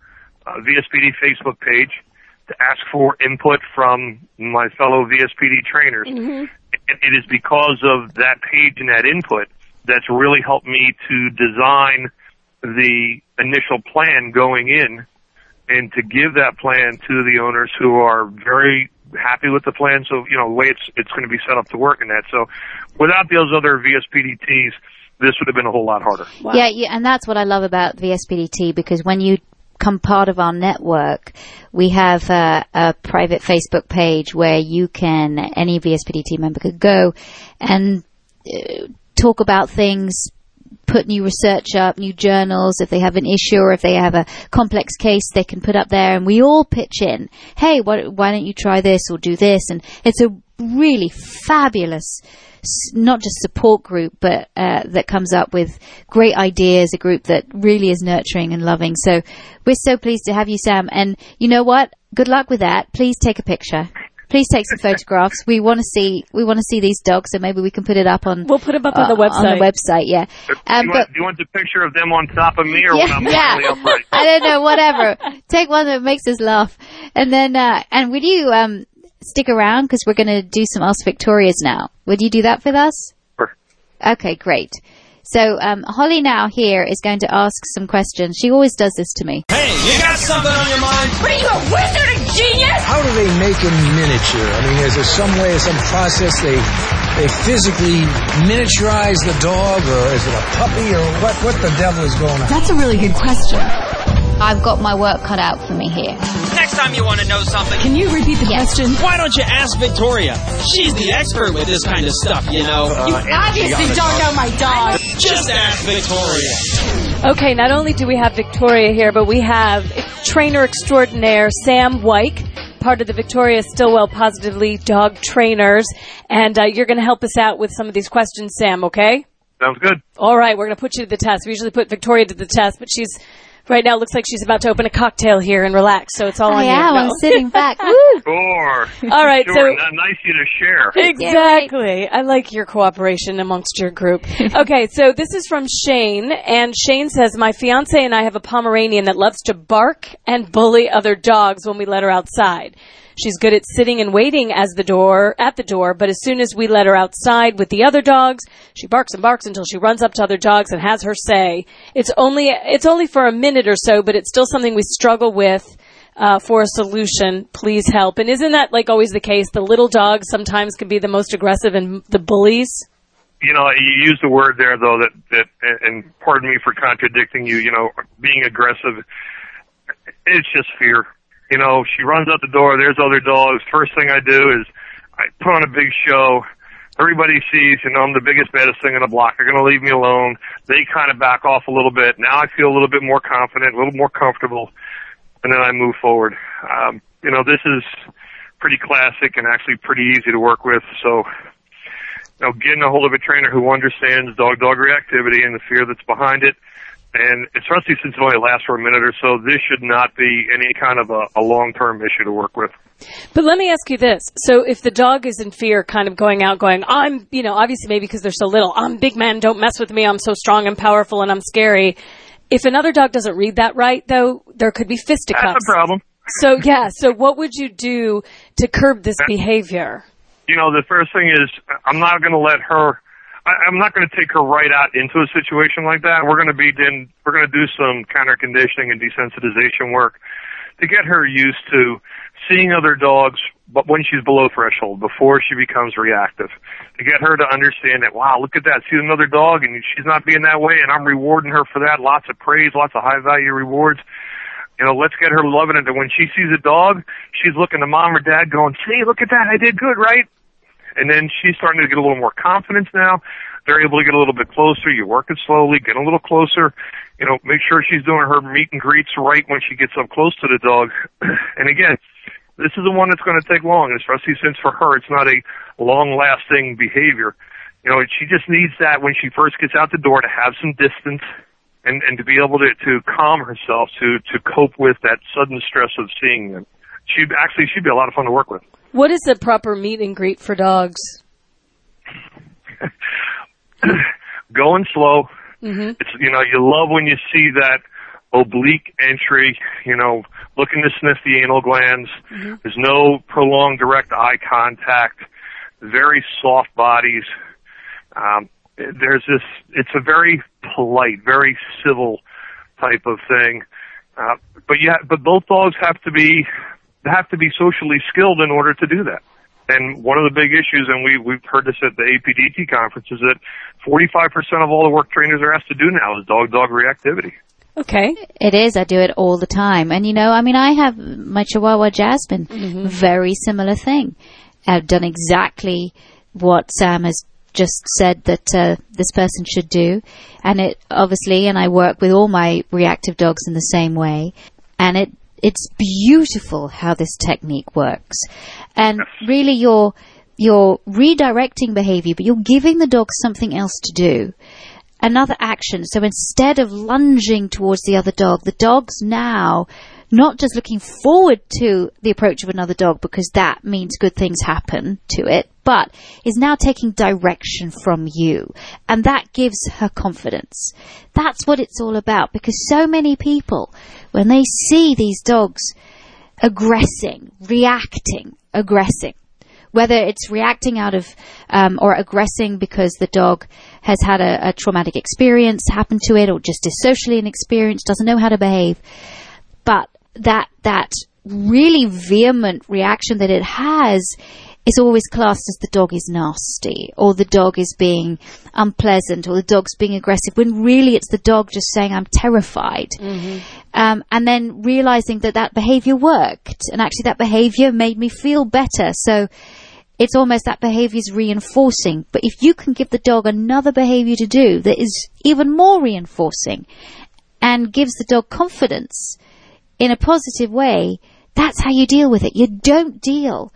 uh, VSPD Facebook page to ask for input from my fellow VSPD trainers. Mm-hmm. And it is because of that page and that input that's really helped me to design the initial plan going in and to give that plan to the owners who are very happy with the plan. So, you know, the way it's, it's going to be set up to work in that. So without those other VSPDTs, this would have been a whole lot harder. Yeah, yeah, and that's what I love about VSPDT because when you become part of our network, we have a, a private Facebook page where you can, any VSPDT member could go and uh, talk about things, put new research up, new journals. If they have an issue or if they have a complex case, they can put up there, and we all pitch in. Hey, why, why don't you try this or do this? And it's a really fabulous, not just support group, but uh, that comes up with great ideas. A group that really is nurturing and loving. So we're so pleased to have you, Sam. And you know what? Good luck with that. Please take a picture. Please take some photographs. We want to see we want to see these dogs, so maybe we can put it up on. We'll put 'em up on the uh, On website. the website, yeah. Um, do, you but want, do you want the picture of them on top of me or when I'm yeah, upright? I don't know, whatever. Take one that makes us laugh, and then uh, and will you um stick around because we're going to do some Ask Victorias now. Would you do that with us? Sure. Okay, great. So um, Holly now here is going to ask some questions. She always does this to me. Hey, you got something on your mind? What are you, a wizard, a genius? How do they make a miniature? I mean, is there some way, some process they they physically miniaturize the dog, or is it a puppy, or what? What the devil is going on? That's a really good question. I've got my work cut out for me here. Next time you want to know something, Can you repeat the Yes. question? why don't you ask Victoria? She's the expert with this kind of stuff, you know. You Obviously don't know my dog. just ask Victoria. Okay, not only do we have Victoria here, but we have trainer extraordinaire Sam Wyke, part of the Victoria Stilwell Positively Dog Trainers, and uh, you're going to help us out with some of these questions, Sam. Okay? Sounds good. All right, we're going to put you to the test. We usually put Victoria to the test, but she's right now looks like she's about to open a cocktail here and relax. So it's all on I you. am. No. I'm sitting back. Woo! Sure. All right, Sure. so N- nice you to share. Exactly. I like your cooperation amongst your group. okay, so this is from Shane, and Shane says, My fiance and I have a Pomeranian that loves to bark and bully other dogs when we let her outside. She's good at sitting and waiting as the door at the door, but as soon as we let her outside with the other dogs, she barks and barks until she runs up to other dogs and has her say. It's only it's only for a minute or so, but it's still something we struggle with uh, for a solution. Please help. And isn't that like always the case? The little dogs sometimes can be the most aggressive and the bullies. You know, you used the word there though that that, and pardon me for contradicting you. You know, being aggressive, it's just fear. You know, she runs out the door. There's other dogs. First thing I do is I put on a big show. Everybody sees, you know, I'm the biggest, baddest thing in the block. They're going to leave me alone. They kind of back off a little bit. Now I feel a little bit more confident, a little more comfortable, and then I move forward. Um, you know, this is pretty classic and actually pretty easy to work with. So, you know, getting a hold of a trainer who understands dog-dog reactivity and the fear that's behind it, and especially since it only lasts for a minute or so, this should not be any kind of a, a long-term issue to work with. But let me ask you this. So if the dog is in fear, kind of going out, going, I'm, you know, obviously maybe because they're so little, I'm big man, don't mess with me, I'm so strong and powerful and I'm scary. If another dog doesn't read that right, though, there could be fisticuffs. That's a problem. So yeah, so what would you do to curb this behavior? you know, the first thing is I'm not going to let her. I, I'm not going to take her right out into a situation like that. We're going to be then. We're going to do some counter conditioning and desensitization work to get her used to seeing other dogs, but when she's below threshold, before she becomes reactive, to get her to understand that. Wow, look at that! See another dog, and she's not being that way, and I'm rewarding her for that. Lots of praise, lots of high value rewards. You know, let's get her loving it. That when she sees a dog, she's looking to mom or dad, going, "See, look at that! I did good, right?" And then she's starting to get a little more confidence now. They're able to get a little bit closer. You work it slowly, get a little closer. You know, make sure she's doing her meet and greets right when she gets up close to the dog. and again, this is the one that's going to take long, especially since for her it's not a long-lasting behavior. You know, she just needs that when she first gets out the door to have some distance and and to be able to to calm herself to to cope with that sudden stress of seeing them. She actually she'd be a lot of fun to work with. What is a proper meet and greet for dogs? going slow. Mm-hmm. It's you know you love when you see that oblique entry. You know, looking to sniff the anal glands. There's no prolonged direct eye contact. Very soft bodies. Um, there's this. It's a very polite, very civil type of thing. Uh, but yeah, but both dogs have to be have to be socially skilled in order to do that. And one of the big issues, and we we've heard this at the APDT conference, is that 45% of all the work trainers are asked to do now is dog-dog reactivity. Okay. It is. I do it all the time. And you know, I mean, I have my Chihuahua Jasmine, very similar thing. I've done exactly what Sam has just said that uh, this person should do. And it obviously, and I work with all my reactive dogs in the same way. And it, it's beautiful how this technique works. And really you're, you're redirecting behavior, but you're giving the dog something else to do another action. So instead of lunging towards the other dog, the dog's now not just looking forward to the approach of another dog because that means good things happen to it, but is now taking direction from you. And that gives her confidence. That's what it's all about because so many people, when they see these dogs aggressing, reacting, aggressing, whether it's reacting out of um, or aggressing because the dog has had a, a, traumatic experience happen to it or just is socially inexperienced, doesn't know how to behave. That that really vehement reaction that it has is always classed as the dog is nasty or the dog is being unpleasant or the dog's being aggressive when really it's the dog just saying I'm terrified. Mm-hmm. Um, and then realizing that that behavior worked and actually that behavior made me feel better. So it's almost that behavior is reinforcing. But if you can give the dog another behavior to do that is even more reinforcing and gives the dog confidence in a positive way, that's how you deal with it. You don't deal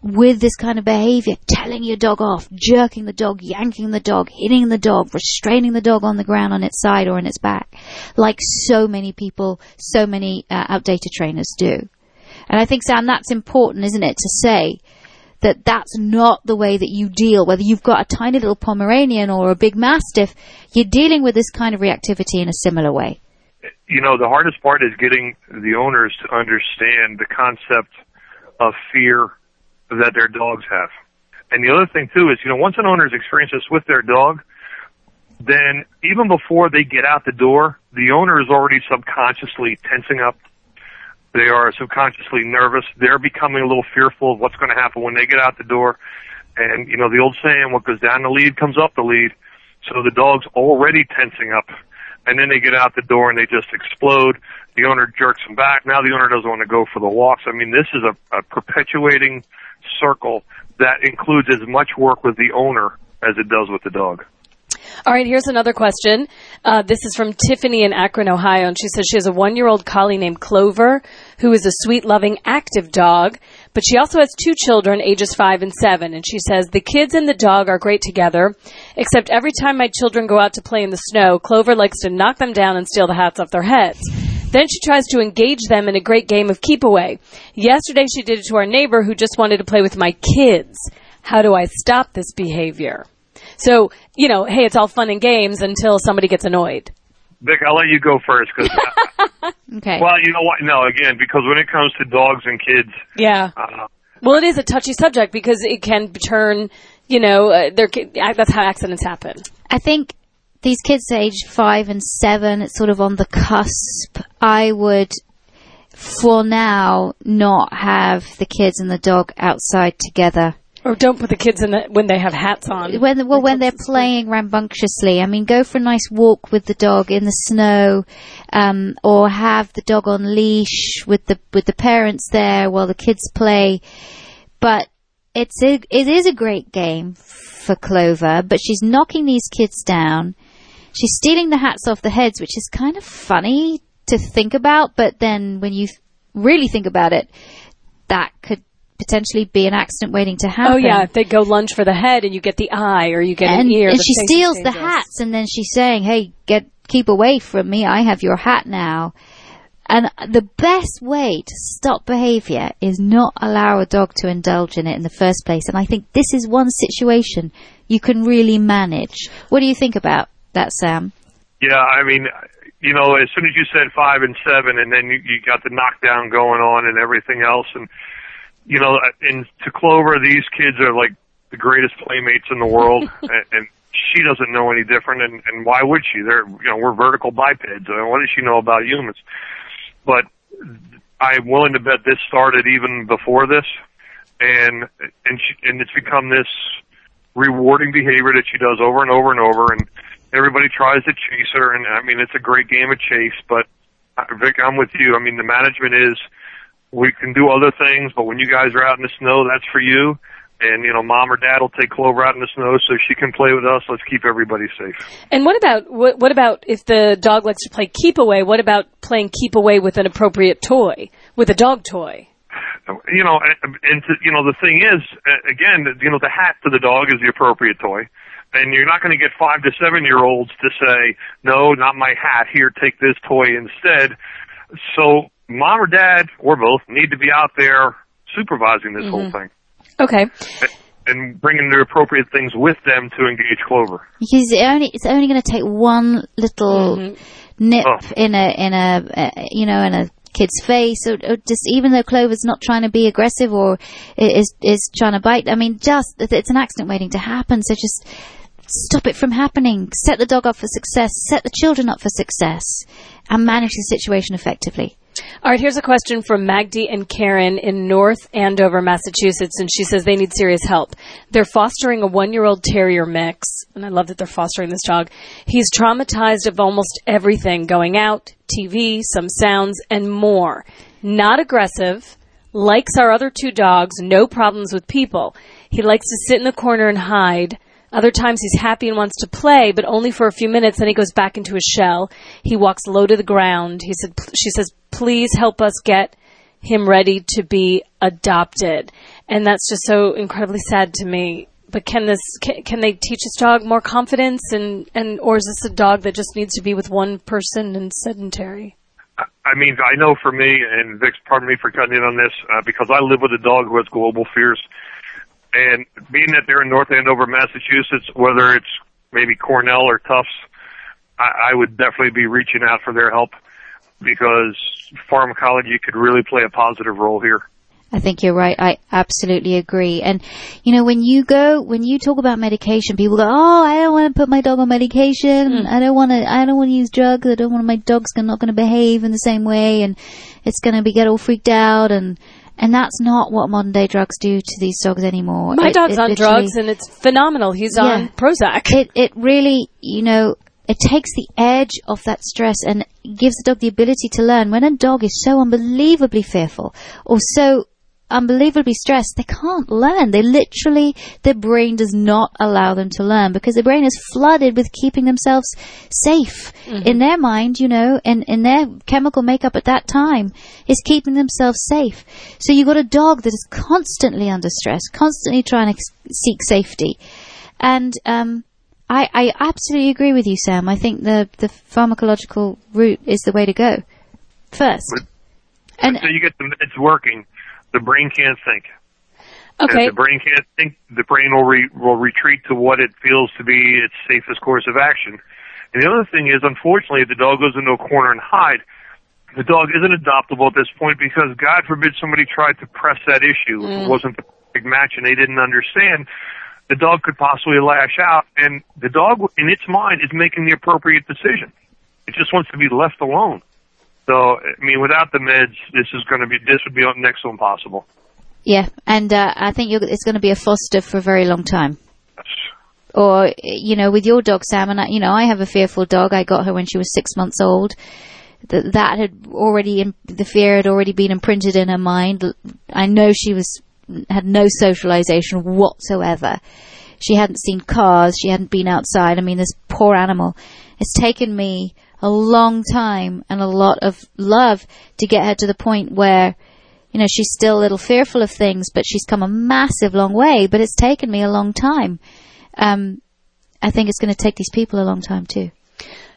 with this kind of behavior, telling your dog off, jerking the dog, yanking the dog, hitting the dog, restraining the dog on the ground on its side or on its back, like so many people, so many uh, outdated trainers do. And I think, Sam, that's important, isn't it, to say that that's not the way that you deal. Whether you've got a tiny little Pomeranian or a big Mastiff, you're dealing with this kind of reactivity in a similar way. You know, the hardest part is getting the owners to understand the concept of fear that their dogs have. And the other thing too is, you know, once an owner's experienced this with their dog, then even before they get out the door, the owner is already subconsciously tensing up they are subconsciously nervous. They're becoming a little fearful of what's going to happen when they get out the door. And, you know, the old saying, what goes down the lead comes up the lead. So the dog's already tensing up. And then they get out the door and they just explode. The owner jerks them back. Now the owner doesn't want to go for the walks. I mean, this is a, a perpetuating circle that includes as much work with the owner as it does with the dog. All right, here's another question. Uh, this is from Tiffany in Akron, Ohio, and she says she has a one year old collie named Clover, who is a sweet, loving, active dog, but she also has two children, ages five and seven, and she says the kids and the dog are great together, except every time my children go out to play in the snow, Clover likes to knock them down and steal the hats off their heads. Then she tries to engage them in a great game of keep away. Yesterday she did it to our neighbor who just wanted to play with my kids. How do I stop this behavior? So, you know, hey, it's all fun and games until somebody gets annoyed. Vic, I'll let you go first because. okay. Well, you know what? No, again, because when it comes to dogs and kids. Yeah. Uh, well, it is a touchy subject because it can turn, you know, uh, there. That's how accidents happen. I think these kids aged five and seven, it's sort of on the cusp. I would, for now, not have the kids and the dog outside together. Or don't put the kids in the, when they have hats on. When well, when they're playing rambunctiously. I mean, go for a nice walk with the dog in the snow, um, or have the dog on leash with the with the parents there while the kids play. But it's a, it is a great game for Clover, but she's knocking these kids down. She's stealing the hats off the heads, which is kind of funny to think about. But then when you really think about it, that could potentially be an accident waiting to happen. Oh yeah, if they go lunge for the head and you get the eye or you get and, an ear. And she steals the hats and then she's saying, "Hey, get keep away from me. I have your hat now." And the best way to stop behavior is not allow a dog to indulge in it in the first place. And I think this is one situation you can really manage. What do you think about that, Sam? Yeah, I mean, you know, as soon as you said five and seven, and then you, you got the knockdown going on and everything else, and you know, and to Clover, these kids are like the greatest playmates in the world, and, and she doesn't know any different. And, and why would she? They're, you know, we're vertical bipeds. Mean, what does she know about humans? But I'm willing to bet this started even before this, and and she, and it's become this rewarding behavior that she does over and over and over, and everybody tries to chase her. And I mean, it's a great game of chase, but uh, Vic, I'm with you. I mean, the management is we can do other things, but when you guys are out in the snow, that's for you. And you know, mom or dad will take Clover out in the snow so she can play with us. Let's keep everybody safe. And what about what, what about if the dog likes to play keep away? What about playing keep away with an appropriate toy, with a dog toy? You know, and to, you know the thing is, again, you know, the hat to the dog is the appropriate toy and you're not going to get five to seven year olds to say, no, not my hat. Here, take this toy instead. So mom or dad or both need to be out there supervising this whole thing Okay. and bringing the appropriate things with them to engage Clover. Because it only it's only going to take one little nip Oh. in a in a uh, you know in a kid's face, or, or just even though Clover's not trying to be aggressive or is is trying to bite. I mean, just it's an accident waiting to happen. So just stop it from happening. Set the dog up for success. Set the children up for success, and manage the situation effectively. All right, here's a question from Magdi and Karen in North Andover, Massachusetts, and she says they need serious help. They're fostering a one year old terrier mix, and I love that they're fostering this dog. He's traumatized of almost everything going out, TV, some sounds, and more. Not aggressive, likes our other two dogs, no problems with people. He likes to sit in the corner and hide. Other times he's happy and wants to play, but only for a few minutes. Then he goes back into his shell. He walks low to the ground. He said, "She says, please help us get him ready to be adopted." And that's just so incredibly sad to me. But can this can, can they teach this dog more confidence and and or is this a dog that just needs to be with one person and sedentary? I mean, I know for me, and Vic's, pardon me for cutting in on this, uh, because I live with a dog who has global fears. And being that they're in North Andover, Massachusetts, whether it's maybe Cornell or Tufts, I, I would definitely be reaching out for their help because pharmacology could really play a positive role here. I think you're right. I absolutely agree. And you know, when you go, when you talk about medication, people go, "Oh, I don't want to put my dog on medication. Mm. I don't want to. I don't want to use drugs. I don't want my dog's gonna- not going to behave in the same way, and it's going to be get all freaked out." And and that's not what modern day drugs do to these dogs anymore. My It- dog's it on drugs and it's phenomenal. He's Yeah. on Prozac. it it really you know it takes the edge off that stress and gives the dog the ability to learn when a dog is so unbelievably fearful or so unbelievably stressed they can't learn they literally their brain does not allow them to learn because their brain is flooded with keeping themselves safe in their mind you know and in their chemical makeup at that time is keeping themselves safe so you've got a dog that is constantly under stress constantly trying to seek safety and um, I, I absolutely agree with you, Sam. I think the, the pharmacological route is the way to go first. And so you get the it's working. The brain can't think. Okay. If the brain can't think, the brain will re, will retreat to what it feels to be its safest course of action. And the other thing is, unfortunately, if the dog goes into a corner and hide, the dog isn't adoptable at this point because God forbid somebody tried to press that issue. If it mm. wasn't the big match and they didn't understand, the dog could possibly lash out, and the dog, in its mind, is making the appropriate decision. It just wants to be left alone. So, I mean, without the meds, this is going to be this would be next to impossible. yeah, and uh, I think you're, it's going to be a foster for a very long time. Or you know, with your dog, Sam, and I, you know, I have a fearful dog. I got her when she was six months old. That that had already the fear had already been imprinted in her mind. I know she was had no socialization whatsoever. She hadn't seen cars. She hadn't been outside. I mean, this poor animal. It's taken me a long time and a lot of love to get her to the point where, you know, she's still a little fearful of things, but she's come a massive long way. But it's taken me a long time. Um, I think it's going to take these people a long time too.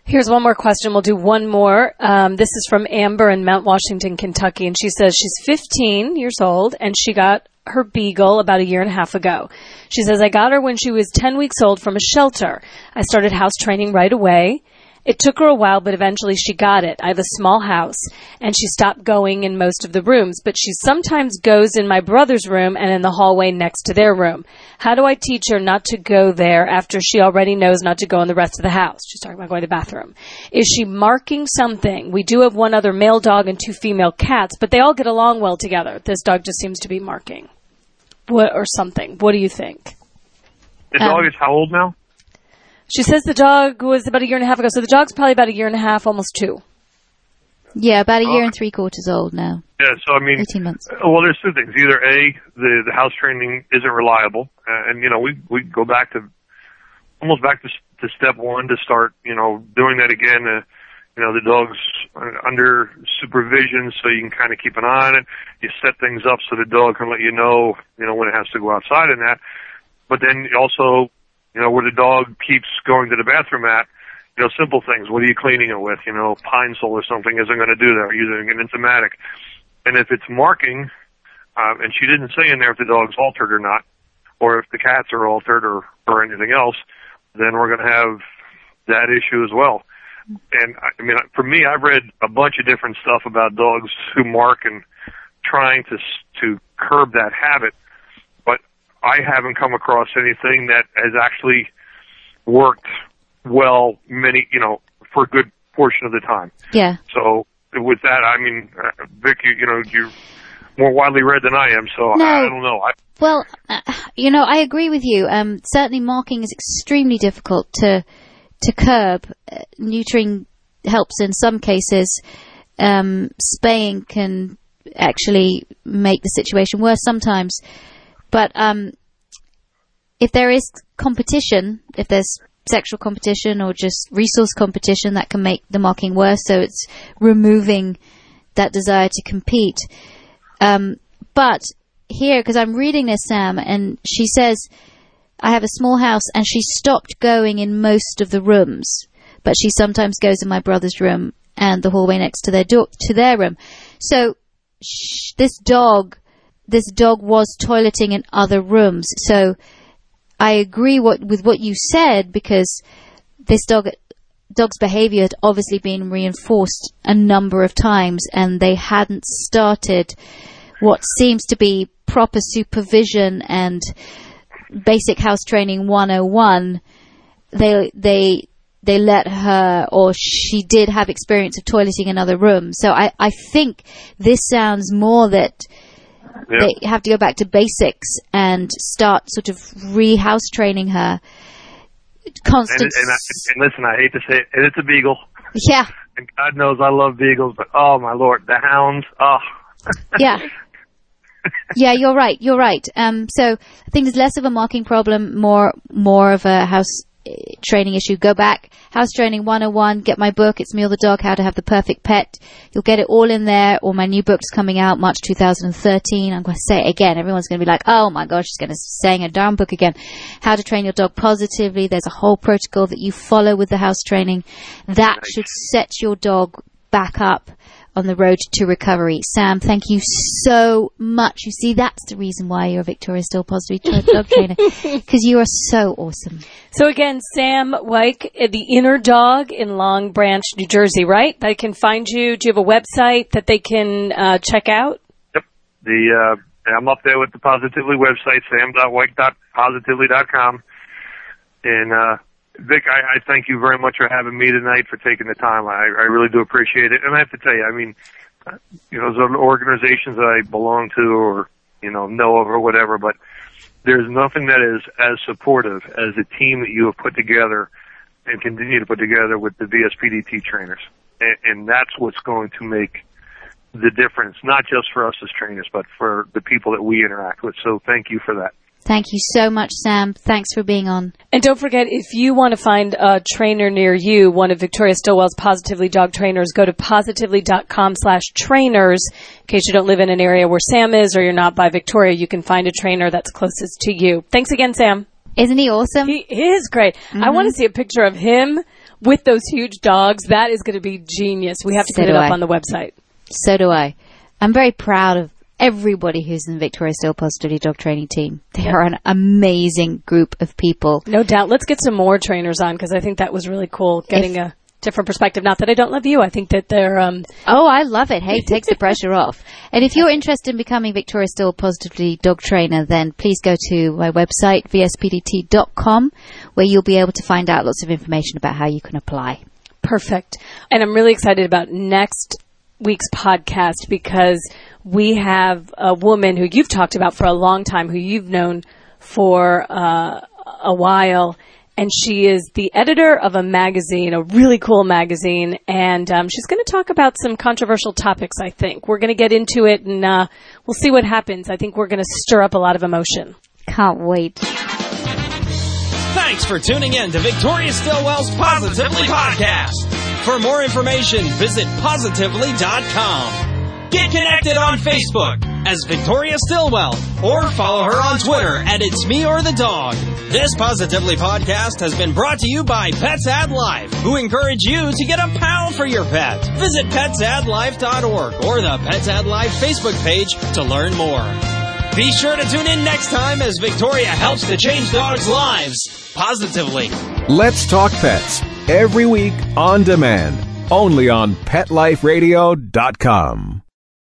Here's one more question. We'll do one more. Um, this is from Amber in Mount Washington, Kentucky, and she says she's 15 years old and she got her beagle about a year and a half ago. She says I got her when she was 10 weeks old from a shelter. I started house training right away. It took her a while, but eventually she got it. I have a small house, and she stopped going in most of the rooms, but she sometimes goes in my brother's room and in the hallway next to their room. How do I teach her not to go there after she already knows not to go in the rest of the house? She's talking about going to the bathroom. Is she marking something? We do have one other male dog and two female cats, but they all get along well together. This dog just seems to be marking. What or something. What do you think? The Um, dog is how old now? She says the dog was about a year and a half ago, so the dog's probably about a year and a half, almost two. Yeah, about a year Oh. and three quarters old now. Yeah, so I mean, 18 months. Uh, Well, there's two things. Either a the the house training isn't reliable, uh, and you know we we go back to almost back to s- to step one to start you know doing that again. Uh, you know the dog's uh, under supervision, so you can kind of keep an eye on it. You set things up so the dog can let you know you know when it has to go outside and that. But then you also you know where the dog keeps going to the bathroom at, you know, simple things. What are you cleaning it with? You know, pine sol or something isn't going to do that. Or using an enzymatic. And if it's marking, um, and she didn't say in there if the dog's altered or not, or if the cats are altered or, or anything else, then we're going to have that issue as well. And I mean, for me, I've read a bunch of different stuff about dogs who mark and trying to to curb that habit, I haven't come across anything that has actually worked well. Many, you know, for a good portion of the time. Yeah. So with that, I mean, uh, Vic, you, you know, you're more widely read than I am, so No. I, I don't know. I, Well, uh, you know, I agree with you. Um, certainly, marking is extremely difficult to to curb. Uh, neutering helps in some cases. Um, spaying can actually make the situation worse sometimes. But um, if there is competition, if there's sexual competition or just resource competition, that can make the marking worse. So it's removing that desire to compete. Um, but here, because I'm reading this, Sam, and she says, I have a small house, and she stopped going in most of the rooms, but she sometimes goes in my brother's room and the hallway next to their door to their room. So sh- this dog, this dog was toileting in other rooms. So I agree what, with what you said because this dog dog's behavior had obviously been reinforced a number of times and they hadn't started what seems to be proper supervision and basic house training 101 they they they let her or she did have experience of toileting in other rooms so i i think this sounds more that yeah. they have to go back to basics and start sort of re-house training her and, constant and, I, and listen, I hate to say it, and it's a beagle, yeah and God knows I love beagles, but oh my lord, the hounds, oh. yeah. yeah, you're right. You're right. Um, so I think there's less of a marking problem, more more of a house training issue. Go back, house training 101. Get my book. It's Me or the Dog: How to Have the Perfect Pet. You'll get it all in there. Or my new book's coming out March 2013. I'm going to say it again. Everyone's going to be like, "Oh my gosh, she's going to saying a darn book again." How to train your dog positively. There's a whole protocol that you follow with the house training. That should set your dog back up on the road to recovery. Sam, thank you so much. You see, that's the reason why you're a Victoria Still Positive Dog Trainer, because you are so awesome. So again, Sam Wyke, uh, the Inner Dog in Long Branch, New Jersey, right? They can find you. Do you have a website that they can uh, check out? Yep. The uh, I'm up there with the Positively website, sam.white.positively.com. And uh, Vic, I, I thank you very much for having me tonight, for taking the time. I, I really do appreciate it. And I have to tell you, I mean, you know, those organizations that I belong to or, you know, know of or whatever, but there's nothing that is as supportive as the team that you have put together and continue to put together with the VSPDT trainers. And, and that's what's going to make the difference, not just for us as trainers, but for the people that we interact with. So thank you for that. Thank you so much, Sam. Thanks for being on. And don't forget, if you want to find a trainer near you, one of Victoria Stilwell's Positively Dog trainers, go to positively.com slash trainers. In case you don't live in an area where Sam is or you're not by Victoria, you can find a trainer that's closest to you. Thanks again, Sam. Isn't he awesome? He is great. I mm-hmm. want to see a picture of him with those huge dogs. That is going to be genius. We have to So put it up I. on the website. So do I. I'm very proud of everybody who's in the Victoria Still Positivity Dog Training team. They are an amazing group of people. No doubt. Let's get some more trainers on because I think that was really cool getting a different perspective. Not that I don't love you. I think that they're, um, Oh, I love it. Hey, it takes the pressure off. And if you're interested in becoming Victoria Still Positively Dog Trainer, then please go to my website, vspdt.com, where you'll be able to find out lots of information about how you can apply. Perfect. And I'm really excited about next week's podcast because we have a woman who you've talked about for a long time, who you've known for uh, a while. And she is the editor of a magazine, a really cool magazine. And um, she's going to talk about some controversial topics, I think. We're going to get into it and uh, we'll see what happens. I think we're going to stir up a lot of emotion. Can't wait. Thanks for tuning in to Victoria Stilwell's Positively Podcast. For more information, visit positively.com. Get connected on Facebook. as Victoria Stilwell or follow her on Twitter at It's Me or the Dog. This Positively podcast has been brought to you by Pets Add Life, who encourage you to get a pal for your pet. Visit petsaddlife.org or the Pets Add Life Facebook page to learn more. Be sure to tune in next time as Victoria helps to change dogs' lives positively. Let's talk pets every week on demand, only on PetLifeRadio.com.